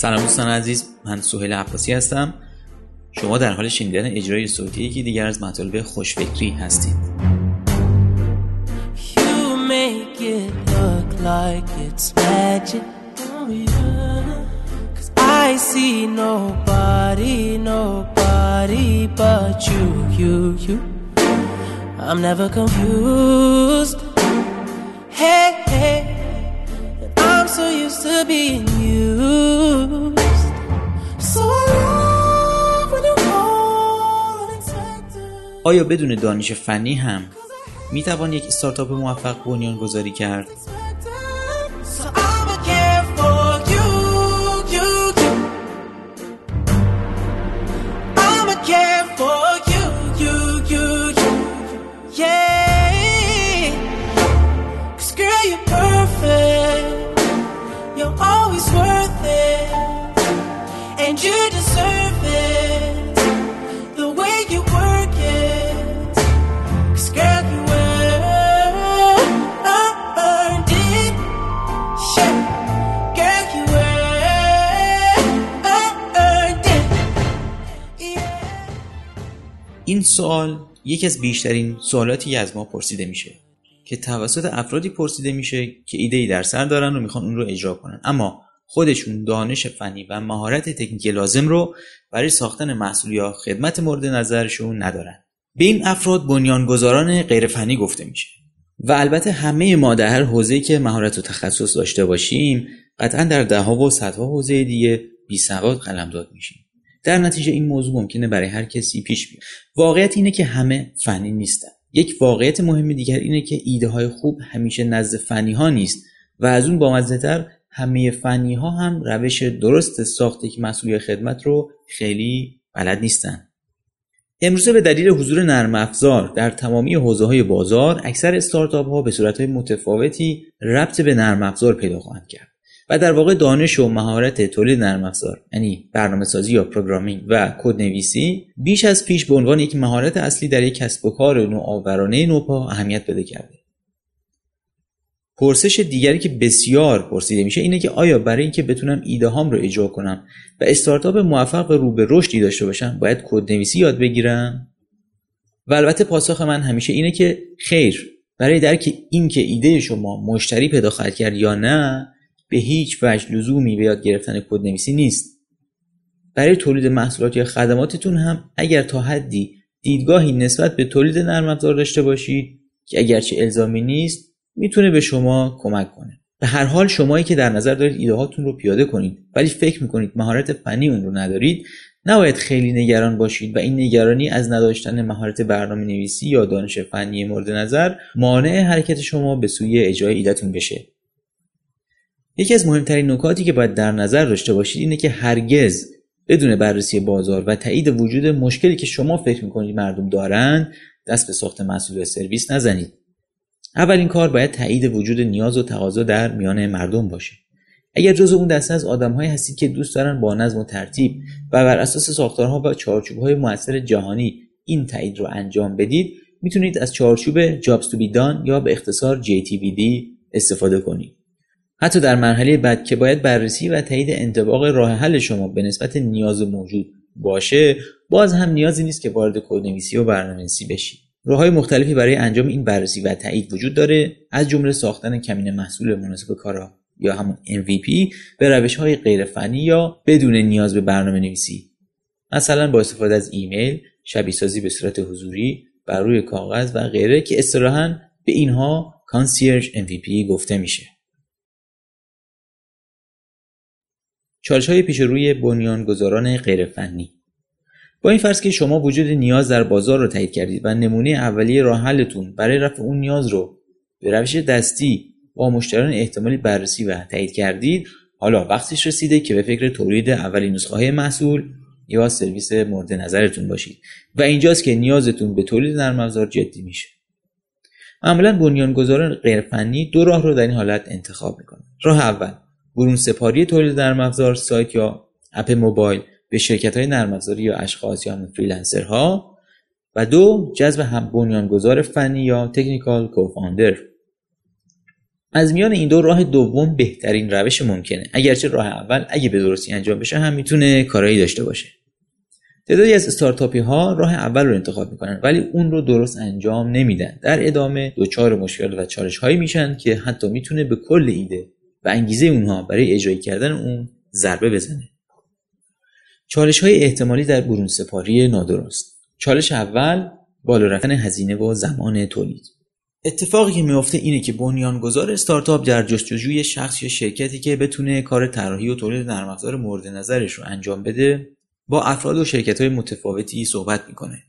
سلام دوستان عزیز من سهیل عباسی هستم. شما در حال شنیدن اجرای صوتی یکی دیگر از مطالب خوشفکری هستید. I see nobody, nobody but you, you, you. I'm never confused. So used to being used So آیا بدون دانش فنی هم می توان یک استارتاپ موفق بنیان گذاری کرد؟ این سوال یکی از بیشترین سوالاتی از ما پرسیده میشه که توسط افرادی پرسیده میشه که ایده ای در سر دارن و می‌خوان اون رو اجرا کنن. اما خودشون دانش فنی و مهارت تکنیکی لازم رو برای ساختن محصول یا خدمت مورد نظرشون ندارن. به این افراد بنیانگذاران غیر فنی گفته میشه. و البته همه ما در هر حوزه‌ای که مهارت و تخصص داشته باشیم قطعا در دهها و صدها حوزه دیگه بی سواد قلمداد میشیم. در نتیجه این موضوع ممکنه برای هر کسی پیش بیاد. واقعیت اینه که همه فنی نیستن. یک واقعیت مهم دیگر اینه که ایده های خوب همیشه نزد فنی ها نیست و از اون بامزه تر همه فنی ها هم روش درست ساخت یک محصول یا خدمت رو خیلی بلد نیستن. امروزه به دلیل حضور نرم افزار در تمامی حوزه های بازار اکثر استارتاپ ها به صورت متفاوتی ربط به نرم افزار پیدا خواهند کرد و در واقع دانش و مهارت تولید نرم افزار یعنی برنامه سازی یا programming و کد نویسی بیش از پیش به عنوان یک مهارت اصلی در یک کسب و کار نوآورانه نوپا اهمیت پیدا کرده. پرسش دیگری که بسیار پرسیده میشه اینه که آیا برای اینکه بتونم ایده هام رو اجرا کنم و استارتاپ موفق رو به رشدی داشته باشم باید کد نویسی یاد بگیرم؟ و البته پاسخ من همیشه اینه که خیر برای درک اینکه ایده شما مشتری پیدا خواهد کرد یا نه به هیچ وجه لزومی به یاد گرفتن کد نویسی نیست. برای تولید محصولات یا خدماتتون هم اگر تا حدی دیدگاهی نسبت به تولید نرم افزار داشته باشید که اگرچه الزامی نیست می‌تونه به شما کمک کنه. به هر حال شمایی که در نظر دارید ایده هاتون رو پیاده کنید ولی فکر می‌کنید مهارت فنی اون رو ندارید نباید خیلی نگران باشید و این نگرانی از نداشتن مهارت برنامه نویسی یا دانش فنی مورد نظر مانع حرکت شما به سوی اجرای ایدهتون بشه. یکی از مهمترین نکاتی که باید در نظر داشته باشید اینه که هرگز بدون بررسی بازار و تایید وجود مشکلی که شما فکر می‌کنید مردم دارند دست به ساخت محصول سرویس نزنید. اولین کار باید تایید وجود نیاز و تقاضا در میان مردم باشه. اگر جزو اون دسته از آدمهایی هستید که دوست دارن با نظم و ترتیب و بر اساس ساختارها و چارچوبهای موثر جهانی این تایید رو انجام بدید می‌تونید از چارچوب جابز تو بی یا به اختصار JTBD استفاده کنید. حتی در مرحله بعد که باید بررسی و تایید انطباق راه حل شما به نسبت نیاز موجود باشه باز هم نیازی نیست که وارد کدنویسی و برنامه‌نویسی بشید. های مختلفی برای انجام این بررسی و تایید وجود داره از جمله ساختن کمین محصول مناسب کارا یا همون MVP به روش های غیر فنی یا بدون نیاز به برنامه نویسی مثلا با استفاده از ایمیل شبیه سازی به صورت حضوری بر روی کاغذ و غیره که اصطلاحا به اینها کانسیرج MVP گفته میشه. چالش های پیش روی بنیانگذاران غیرفنی. با این فرض که شما وجود نیاز در بازار رو تایید کردید و نمونه اولیه راه حلتون برای رفع اون نیاز رو به روش دستی با مشتریان احتمالی بررسی و تایید کردید حالا وقتش رسیده که به فکر تولید اولین نسخه های محصول یا سرویس مورد نظرتون باشید و اینجاست که نیازتون به تولید نرم افزار جدی میشه. معمولا بنیانگذاران غیرفنی دو راه رو در این حالت انتخاب می‌کنن راه اول برون سپاری تولید نرم افزار سایت یا اپ موبایل. به شرکت های نرم یا اشخاص یا ها و دو جذب هم بنیانگذار فنی یا تکنیکال کوفاندر. از میان این دو راه دوم بهترین روش ممکنه. اگرچه راه اول اگه به درستی انجام بشه هم می‌تونه کارایی داشته باشه. تعدادی از استارتاپی ها راه اول رو انتخاب می‌کنن ولی اون رو درست انجام نمیدن. در ادامه دوچار مشکل و چالش هایی میشن که حتی می‌تونه به کل ایده و انگیزه اونها برای اجرایی کردن اون ضربه بزنه. چالش های احتمالی در برون سپاری نادرست. چالش اول بالا رفتن هزینه و زمان تولید. اتفاقی که میفته اینه که بنیانگذار استارتاپ در جستجوی شخص یا شرکتی که بتونه کار طراحی و تولید افزار مورد نظرش رو انجام بده با افراد و شرکت های متفاوتی صحبت می‌کنه.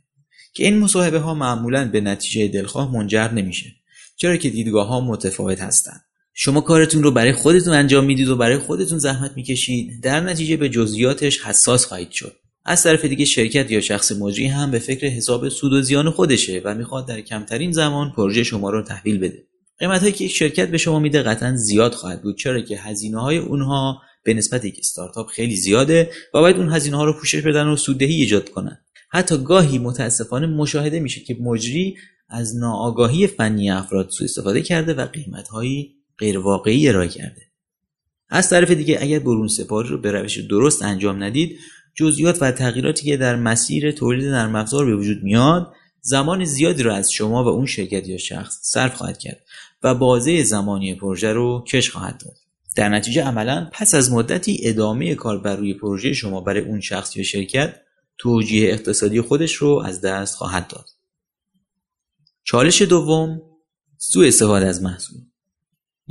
که این مصاحبه ها معمولا به نتیجه دلخواه منجر نمیشه چرا که دیدگاه ها متفاوت هستند. شما کارتون رو برای خودتون انجام می‌دید و برای خودتون زحمت می‌کشید در نتیجه به جزئیاتش حساس خواهید شد. از طرف دیگه شرکت یا شخص مجری هم به فکر حساب سود و زیان خودشه و می‌خواد در کمترین زمان پروژه شما رو تحویل بده. قیمت هایی که یک شرکت به شما میده قطعا زیاد خواهد بود. چرا که هزینه های اونها به نسبت یک استارتاپ خیلی زیاده و باید اون هزینه ها رو پوشش بدن و سوددهی ایجاد کنن. حتی گاهی متاسفانه مشاهده میشه که مجری از ناآگاهی فنی افراد سوء استفاده کرده و قیمت هایی غیر واقعی ارائه کرده. از طرف دیگه اگر برون سپاری رو به روش درست انجام ندید جزئیات و تغییراتی که در مسیر تولید نرم افزار به وجود میاد زمان زیادی رو از شما و اون شرکت یا شخص صرف خواهد کرد و بازه زمانی پروژه رو کش خواهد داد. در نتیجه عملا پس از مدتی ادامه کار بر روی پروژه شما برای اون شخص یا شرکت توجیه اقتصادی خودش رو از دست خواهد داد. چالش دوم سوء استفاده از محصول.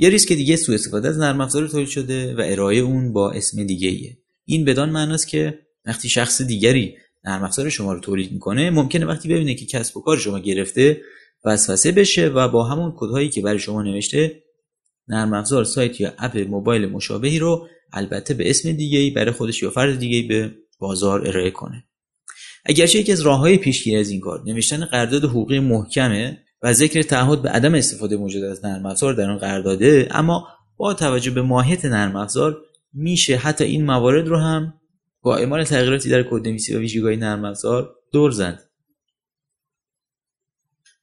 یه ریسک دیگه سوء استفاده از نرم افزار تولید شده و ارائه اون با اسم دیگه ایه. این بدان معناست که وقتی شخص دیگری نرم افزار شما رو تولید می‌کنه ممکنه وقتی ببینه که کسب و کار شما گرفته وسوسه بشه و با همون کدهایی که برای شما نوشته نرم افزار سایت یا اپ موبایل مشابهی رو البته به اسم دیگه ای برای خودش یا فرد دیگه به بازار ارائه کنه اگرچه یکی از راههای پیشگیری از این کار نوشتن قرارداد حقوقی محکمه و ذکر تعهد به عدم استفاده موجود از نرم افزار در آن قرارداده اما با توجه به ماهیت نرم افزار میشه حتی این موارد رو هم با اعمال تغییراتی در کدنویسی و ویژگی‌های نرم افزار دور زد.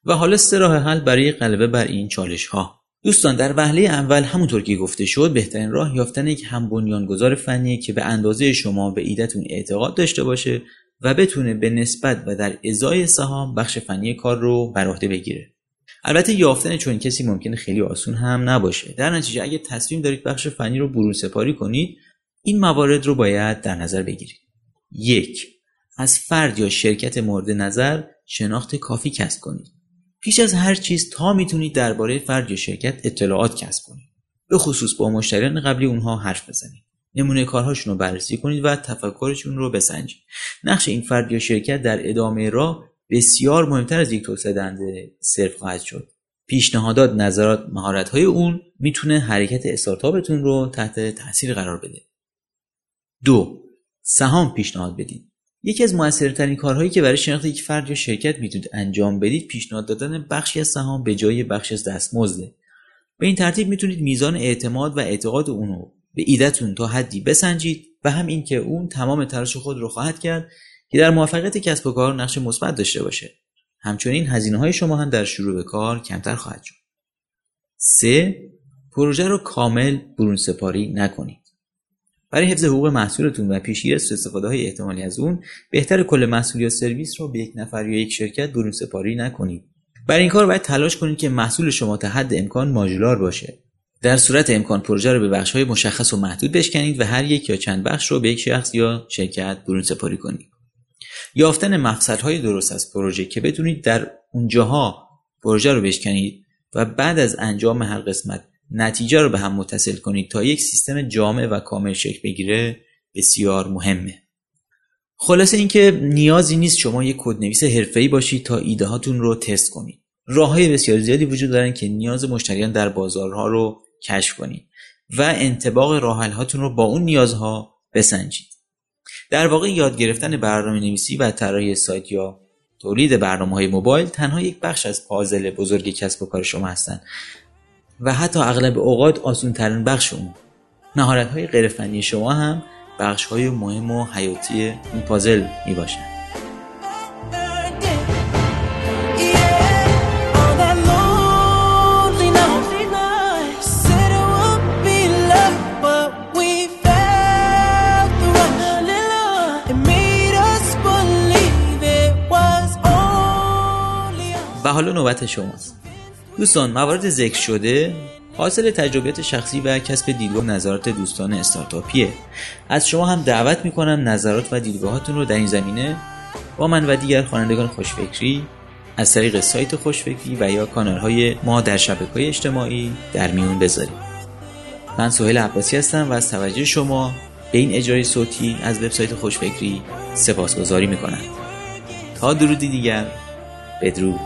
و حالا سه راه حل برای غلبه بر این چالش ها دوستان در وهله اول همونطور که گفته شد بهترین راه یافتن یک هم بنیانگذار فنی که به اندازه شما به ایدتون اعتقاد داشته باشه و بتونه به نسبت و در ازای سهام بخش فنی کار رو بر عهده بگیره. البته یافتن چون کسی ممکنه خیلی آسون هم نباشه. در نتیجه اگه تصمیم دارید بخش فنی رو برون سپاری کنید این موارد رو باید در نظر بگیرید. یک از فرد یا شرکت مورد نظر شناخت کافی کسب کنید. پیش از هر چیز تا می‌تونید درباره فرد یا شرکت اطلاعات کسب کنید. به خصوص با مشتریان قبلی اونها حرف بزنید. نمونه کارهاشون رو بررسی کنید و تفکرشون رو بسنجید. نقش این فرد یا شرکت در ادامه راه بسیار مهمتر از یک توسعه دهنده صرف خواهد شد. پیشنهادات نظرات مهارت های اون می‌تونه حرکت استارتاپتون رو تحت تاثیر قرار بده. دو سهام پیشنهاد بدید. یکی از موثرترین کارهایی که برای شناخت یک فرد یا شرکت می‌تونید انجام بدید پیشنهاد دادن بخشی از سهام به جای بخش از دستمزده. به این ترتیب می‌تونید میزان اعتماد و اعتقاد اونو به ایدتون تا حدی بسنجید و هم اینکه اون تمام تلاش خود رو خواهد کرد که در موفقیت کسب و کار نقش مثبت داشته باشه. همچنین هزینه های شما هم در شروع به کار کمتر خواهد شد. 3. پروژه رو کامل برون سپاری نکنید. برای حفظ حقوق محصولتون و پیشگیری از استفاده های احتمالی از اون بهتر کل محصول یا سرویس رو به یک نفر یا یک شرکت برون سپاری نکنید. برای این کار باید تلاش کنید که محصول شما تا حد امکان ماژولار باشه. در صورت امکان پروژه رو به بخش های مشخص و محدود بشکنید و هر یک یا چند بخش رو به یک شخص یا شرکت برون سپاری کنید. یافتن مفصل های درست از پروژه که بتونید در اونجاها پروژه رو بشکنید و بعد از انجام هر قسمت نتیجه رو به هم متصل کنید تا یک سیستم جامع و کامل شکل بگیره بسیار مهمه. خلاصه اینکه نیازی نیست شما یک کدنویس حرفه‌ای باشید تا ایده هاتون رو تست کنید. راه های بسیار زیادی وجود دارن که نیاز مشتریان در بازارها رو کشف کنید و انتباق راه هاتون رو با اون نیازها بسنجید. در واقع یاد گرفتن برنامه نویسی و طراحی سایت یا تولید برنامه های موبایل تنها یک بخش از پازل بزرگ کسب و کار شما هستند و حتی اغلب اوقات آسون ترین بخش اون. مهارت های غیر شما هم بخش های مهم و حیاتی این پازل می حالا نوبت شماست. دوستان موارد ذکر شده حاصل تجربیات شخصی و کسب دیدگاه نظرات دوستان استارتاپیه. از شما هم دعوت می‌کنم نظرات و دیدگاهاتون رو در این زمینه با من و دیگر خوانندگان خوشفکری از طریق سایت خوشفکری و یا کانال های ما در شبکه های اجتماعی در میون بذارید. من سهیل عباسی هستم و از توجه شما به این اجرای صوتی از وبسایت خوشفکری سپاسگزاری می‌کنم. تا درودی دیگر. بدرود.